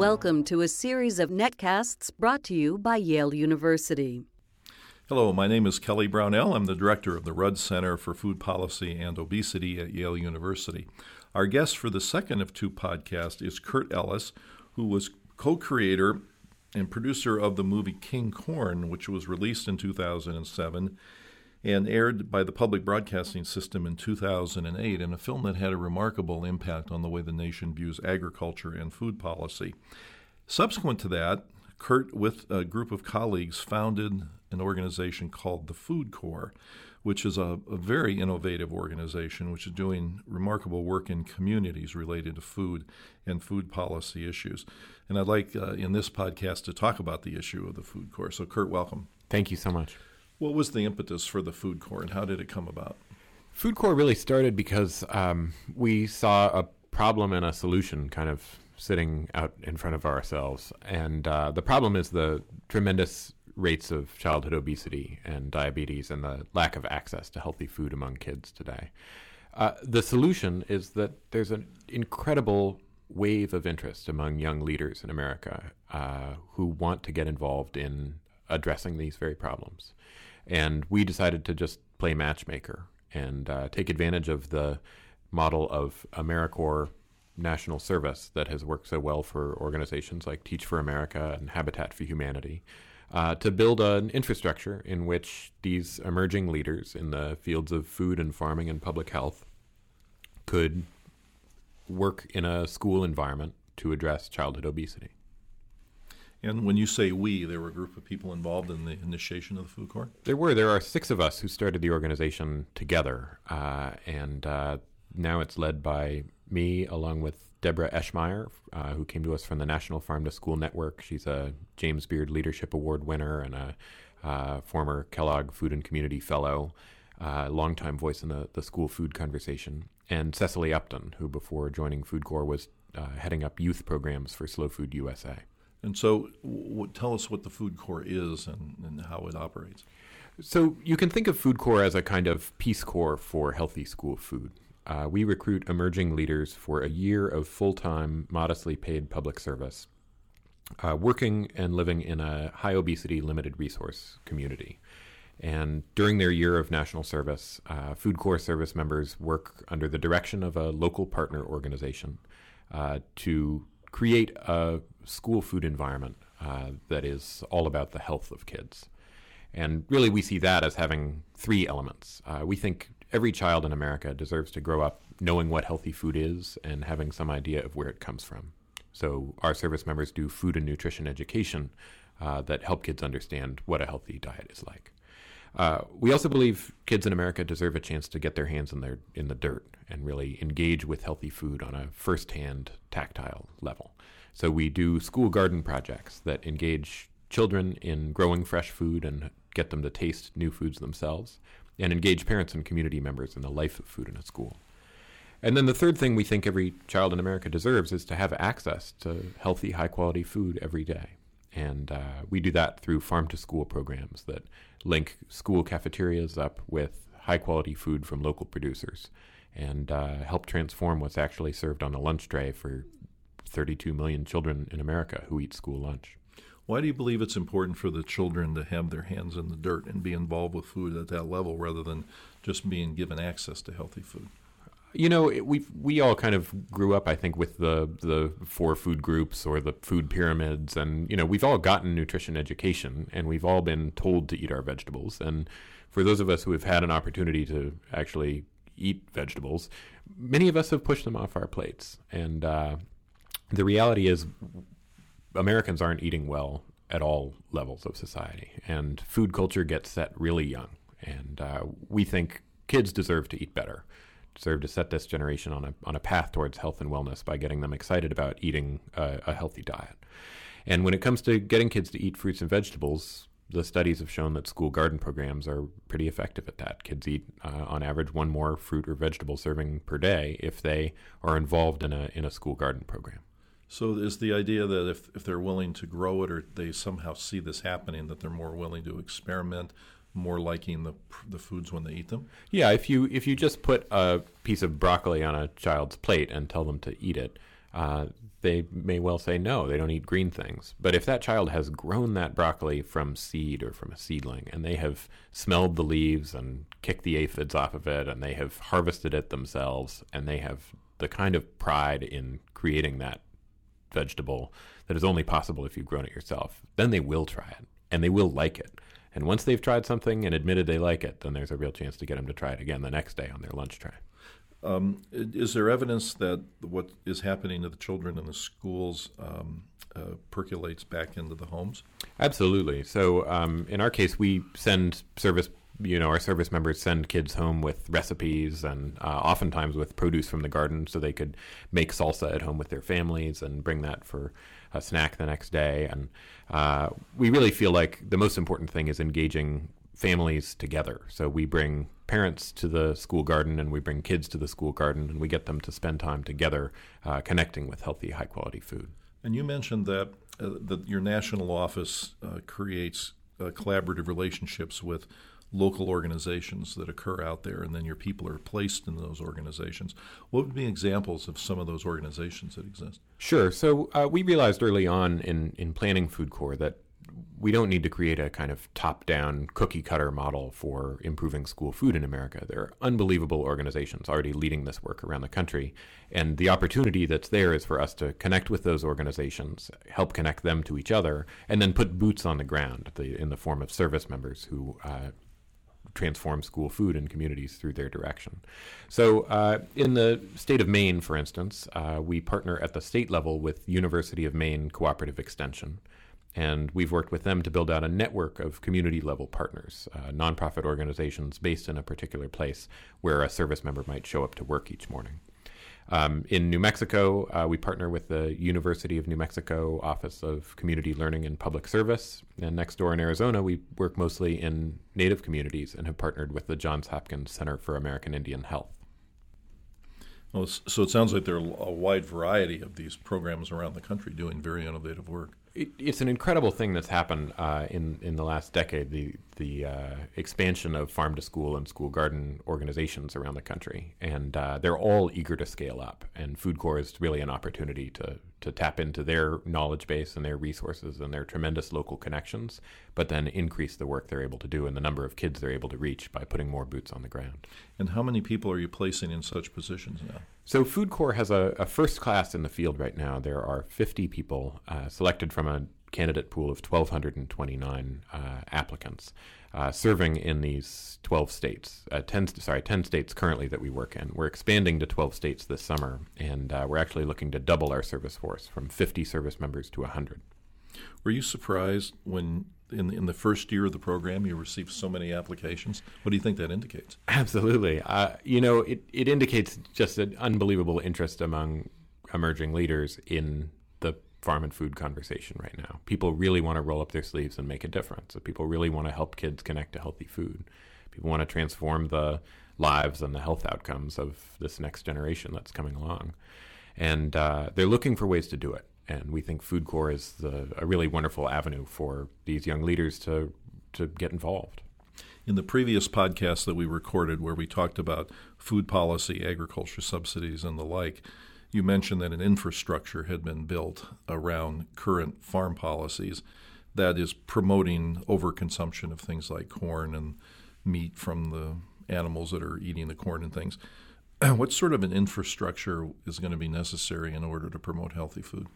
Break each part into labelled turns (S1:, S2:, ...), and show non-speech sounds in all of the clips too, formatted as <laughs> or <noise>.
S1: Welcome to a series of netcasts brought to you by Yale University.
S2: Hello, my name is Kelly Brownell. I'm the director of the Rudd Center for Food Policy and Obesity at Yale University. Our guest for the second of two podcasts is Curt Ellis, who was co creator and producer of the movie King Corn, which was released in 2007 and aired by the public broadcasting system in 2008 in a film that had a remarkable impact on the way the nation views agriculture and food policy. Subsequent to that, Curt, with a group of colleagues, founded an organization called the Food Corps, which is a, a, very innovative organization which is doing remarkable work in communities related to food and food policy issues. And I'd like uh, in this podcast to talk about the issue of the Food Corps. So, Curt, welcome.
S3: Thank you so much.
S2: What was the impetus for the Food Corps and how did it come about?
S3: Food Corps really started because um, we saw a problem and a solution kind of sitting out in front of ourselves. And uh, the problem is the tremendous rates of childhood obesity and diabetes and the lack of access to healthy food among kids today. Uh, the solution is that there's an incredible wave of interest among young leaders in America uh, who want to get involved in addressing these very problems. And we decided to just play matchmaker and uh, take advantage of the model of AmeriCorps national service that has worked so well for organizations like Teach for America and Habitat for Humanity. Uh, to build an infrastructure in which these emerging leaders in the fields of food and farming and public health could work in a school environment to address childhood obesity.
S2: And when you say we, there were a group of people involved in the initiation of the Food Corps?
S3: There were. There are six of us who started the organization together. Uh, and uh, now it's led by me, along with Deborah Eschmeyer, uh, who came to us from the National Farm to School Network. She's a James Beard Leadership Award winner and a uh, former Kellogg Food and Community Fellow, uh, longtime voice in the, the school food conversation. And Cecily Upton, who before joining Food Corps was uh, heading up youth programs for Slow Food USA.
S2: And so, w- tell us what the Food Corps is and, and how it operates.
S3: So, you can think of Food Corps as a kind of Peace Corps for healthy school food. Uh, we recruit emerging leaders for a year of full time, modestly paid public service, uh, working and living in a high obesity, limited resource community. And during their year of national service, uh, Food Corps service members work under the direction of a local partner organization uh, to create a school food environment uh, that is all about the health of kids. And really, we see that as having three elements. Uh, we think every child in America deserves to grow up knowing what healthy food is and having some idea of where it comes from. So, our service members do food and nutrition education uh, that help kids understand what a healthy diet is like. Uh, we also believe kids in America deserve a chance to get their hands in their in the dirt and really engage with healthy food on a first-hand, tactile level. So we do school garden projects that engage children in growing fresh food and get them to taste new foods themselves, and engage parents and community members in the life of food in a school. And then the third thing we think every child in America deserves is to have access to healthy, high quality food every day. And uh, we do that through farm to school programs that link school cafeterias up with high quality food from local producers and uh, help transform what's actually served on a lunch tray for 32 million children in America who eat school lunch.
S2: Why do you believe it's important for the children to have their hands in the dirt and be involved with food at that level rather than just being given access to healthy food?
S3: You know, we we all kind of grew up, I think, with the the four food groups or the food pyramids, and you know, we've all gotten nutrition education, and we've all been told to eat our vegetables. And for those of us who have had an opportunity to actually eat vegetables, many of us have pushed them off our plates, and uh, the reality is Americans aren't eating well at all levels of society, and food culture gets set really young. And uh, we think kids deserve to eat better, deserve to set this generation on a on a path towards health and wellness by getting them excited about eating a, a healthy diet. And when it comes to getting kids to eat fruits and vegetables, the studies have shown that school garden programs are pretty effective at that. Kids eat, uh, on average, one more fruit or vegetable serving per day if they are involved in a in a school garden program.
S2: So is the idea that if, if they're willing to grow it or they somehow see this happening, that they're more willing to experiment, more liking the the foods when they eat them?
S3: Yeah, if you if you just put a piece of broccoli on a child's plate and tell them to eat it, uh, they may well say no, they don't eat green things. But if that child has grown that broccoli from seed or from a seedling, and they have smelled the leaves and kicked the aphids off of it, and they have harvested it themselves, and they have the kind of pride in creating that vegetable that is only possible if you've grown it yourself, then they will try it and they will like it. And once they've tried something and admitted they like it, then there's a real chance to get them to try it again the next day on their lunch tray.
S2: Um, is there evidence that what is happening to the children in the schools um, uh, percolates back into the homes?
S3: Absolutely. So, um, in our case, we send service. You know, our service members send kids home with recipes and uh, oftentimes with produce from the garden, so they could make salsa at home with their families and bring that for a snack the next day. And uh, we really feel like the most important thing is engaging families together. So we bring parents to the school garden and we bring kids to the school garden and we get them to spend time together uh, connecting with healthy, high quality food.
S2: And you mentioned that, uh, that your national office uh, creates uh, collaborative relationships with local organizations that occur out there, and then your people are placed in those organizations. What would be examples of some of those organizations that exist?
S3: Sure. So uh, we realized early on in, in planning Food Corps that we don't need to create a kind of top down cookie cutter model for improving school food in America. There are unbelievable organizations already leading this work around the country. And the opportunity that's there is for us to connect with those organizations, help connect them to each other, and then put boots on the ground the, in the form of service members who uh, transform school food in communities through their direction. So, uh, in the state of Maine, for instance, uh, we partner at the state level with University of Maine Cooperative Extension. And we've worked with them to build out a network of community level partners, uh, nonprofit organizations based in a particular place where a service member might show up to work each morning. Um, in New Mexico, uh, we partner with the University of New Mexico Office of Community Learning and Public Service. And next door in Arizona, we work mostly in Native communities and have partnered with the Johns Hopkins Center for American Indian Health.
S2: Well, so it sounds like there are a wide variety of these programs around the country doing very innovative work
S3: it, it's an incredible thing that's happened uh, in in the last decade. The the uh, expansion of farm to school and school garden organizations around the country, and uh, they're all eager to scale up. And Food Corps is really an opportunity to to tap into their knowledge base and their resources and their tremendous local connections, but then increase the work they're able to do and the number of kids they're able to reach by putting more boots on the ground.
S2: And how many people are you placing in such positions now?
S3: So Food Corps has a, a first class in the field right now. There are 50 people uh, selected from a candidate pool of 1,229 uh, applicants uh, serving in these 12 states. Uh, 10, sorry, 10 states currently that we work in. We're expanding to 12 states this summer, and uh, we're actually looking to double our service force from 50 service members to 100.
S2: Were you surprised when in in the first year of the program you received so many applications? What do you think that indicates? <laughs>
S3: Absolutely. Uh, you know, it, it indicates just an unbelievable interest among emerging leaders in farm and food conversation right now. People really want to roll up their sleeves and make a difference. People really want to help kids connect to healthy food. People want to transform the lives and the health outcomes of this next generation that's coming along. And uh, they're looking for ways to do it. And we think Food Corps is the, a really wonderful avenue for these young leaders to, to get involved.
S2: In the previous podcast that we recorded, where we talked about food policy, agriculture subsidies, and the like, you mentioned that an infrastructure had been built around current farm policies that is promoting overconsumption of things like corn and meat from the animals that are eating the corn and things. <clears throat> what sort of an infrastructure is going to be necessary in order to promote healthy food?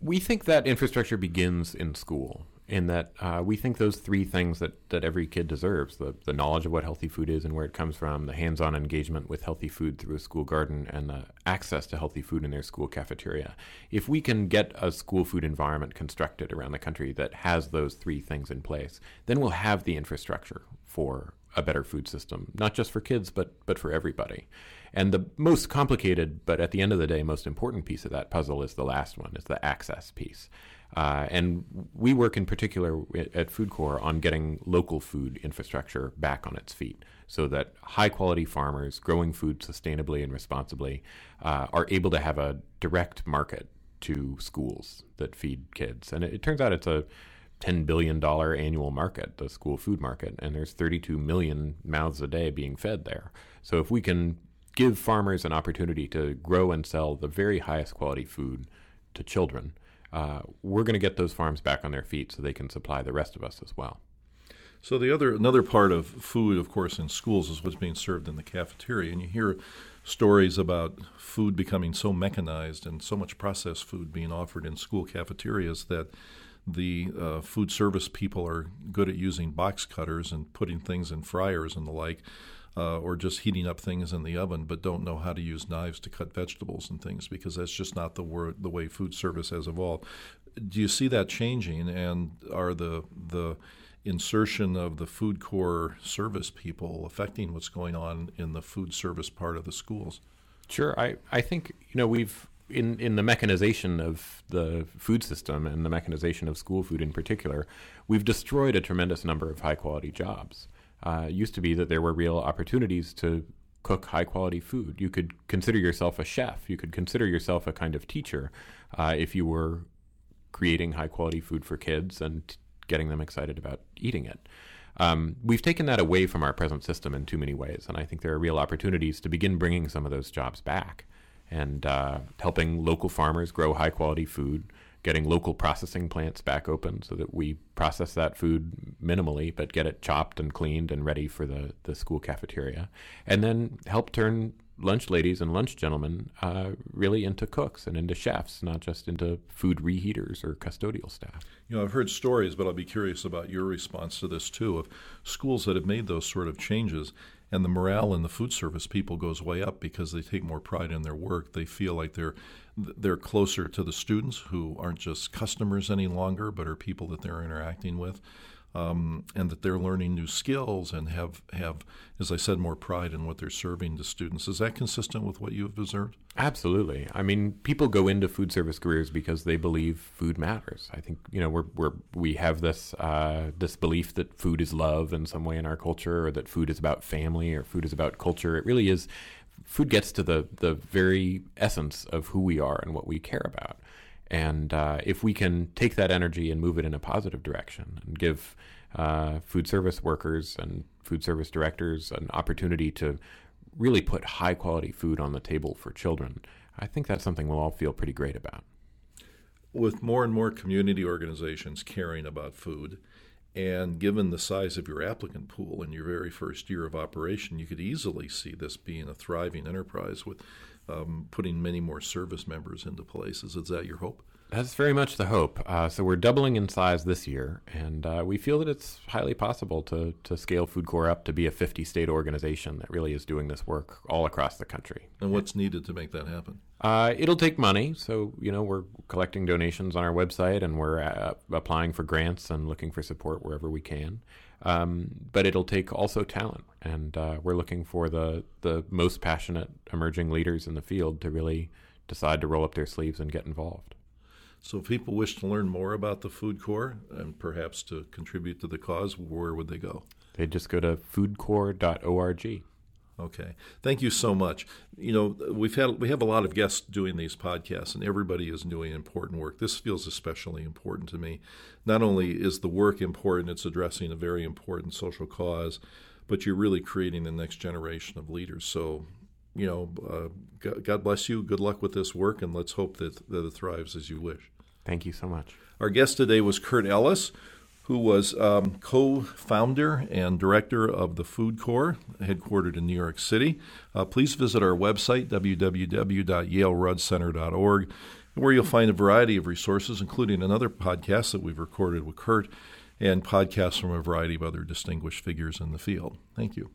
S3: We think that infrastructure begins in school in that uh, we think those three things that, that every kid deserves the, the knowledge of what healthy food is and where it comes from, the hands on engagement with healthy food through a school garden, and the access to healthy food in their school cafeteria. If we can get a school food environment constructed around the country that has those three things in place, then we'll have the infrastructure for a better food system, not just for kids, but, but for everybody. And the most complicated, but at the end of the day, most important piece of that puzzle is the last one, is the access piece. Uh, and we work in particular at Food Corps on getting local food infrastructure back on its feet so that high quality farmers growing food sustainably and responsibly uh, are able to have a direct market to schools that feed kids. And it, it turns out it's a $10 billion annual market, the school food market, and there's 32 million mouths a day being fed there. So if we can give farmers an opportunity to grow and sell the very highest quality food to children, uh, we're going to get those farms back on their feet so they can supply the rest of us as well.
S2: So the other another part of food, of course, in schools is what's being served in the cafeteria, and you hear stories about food becoming so mechanized and so much processed food being offered in school cafeterias that the uh, food service people are good at using box cutters and putting things in fryers and the like, uh, or just heating up things in the oven, but don't know how to use knives to cut vegetables and things because that's just not the word, the way food service has evolved. Do you see that changing? And are the the insertion of the food corps service people affecting what's going on in the food service part of the schools?
S3: Sure, I, I think you know we've in in the mechanization of the food system and the mechanization of school food in particular, we've destroyed a tremendous number of high quality jobs. Uh, used to be that there were real opportunities to cook high quality food. You could consider yourself a chef. You could consider yourself a kind of teacher uh, if you were creating high quality food for kids and getting them excited about eating it. Um, we've taken that away from our present system in too many ways, and I think there are real opportunities to begin bringing some of those jobs back and uh, helping local farmers grow high quality food, getting local processing plants back open so that we process that food minimally but get it chopped and cleaned and ready for the, the school cafeteria, and then help turn lunch ladies and lunch gentlemen uh, really into cooks and into chefs, not just into food reheaters or custodial staff.
S2: You know, I've heard stories, but I'll be curious about your response to this too of schools that have made those sort of changes. And the morale in the food service people goes way up because they take more pride in their work. They feel like they're they're closer to the students who aren't just customers any longer, but are people that they're interacting with um, and that they're learning new skills and have, have, as I said, more pride in what they're serving to students. Is that consistent with what you have observed?
S3: Absolutely. I mean, people go into food service careers because they believe food matters. I think you know we're, we're we have this uh, this belief that food is love in some way in our culture, or that food is about family, or food is about culture. It really is. Food gets to the the very essence of who we are and what we care about. And uh, if we can take that energy and move it in a positive direction and give uh, food service workers and food service directors an opportunity to really put high quality food on the table for children, I think that's something we'll all feel pretty great about.
S2: With more and more community organizations caring about food, and given the size of your applicant pool in your very first year of operation, you could easily see this being a thriving enterprise with um, putting many more service members into places. Is that your hope?
S3: That's very much the hope. Uh, so we're doubling in size this year, and uh, we feel that it's highly possible to to scale Food Corps up to be a 50 state organization that really is doing this work all across the country.
S2: And what's needed to make that happen?
S3: Uh, it'll take money. So you know we're collecting donations on our website, and we're uh, applying for grants and looking for support wherever we can. Um, but it'll take also talent, and uh, we're looking for the the most passionate emerging leaders in the field to really decide to roll up their sleeves and get involved.
S2: So, if people wish to learn more about the Food Corps and perhaps to contribute to the cause, where would they go?
S3: They just go to foodcorps.org.
S2: Okay, thank you so much. You know, we've had we have a lot of guests doing these podcasts, and everybody is doing important work. This feels especially important to me. Not only is the work important; it's addressing a very important social cause, but you're really creating the next generation of leaders. So, you know, uh, God bless you. Good luck with this work, and let's hope that that it thrives as you wish.
S3: Thank you so much.
S2: Our guest today was Curt Ellis who was um, co founder and director of the Food Corps, headquartered in New York City. Uh, please visit our website, www.yaleruddcenter.org, where you'll find a variety of resources, including another podcast that we've recorded with Curt and podcasts from a variety of other distinguished figures in the field. Thank you.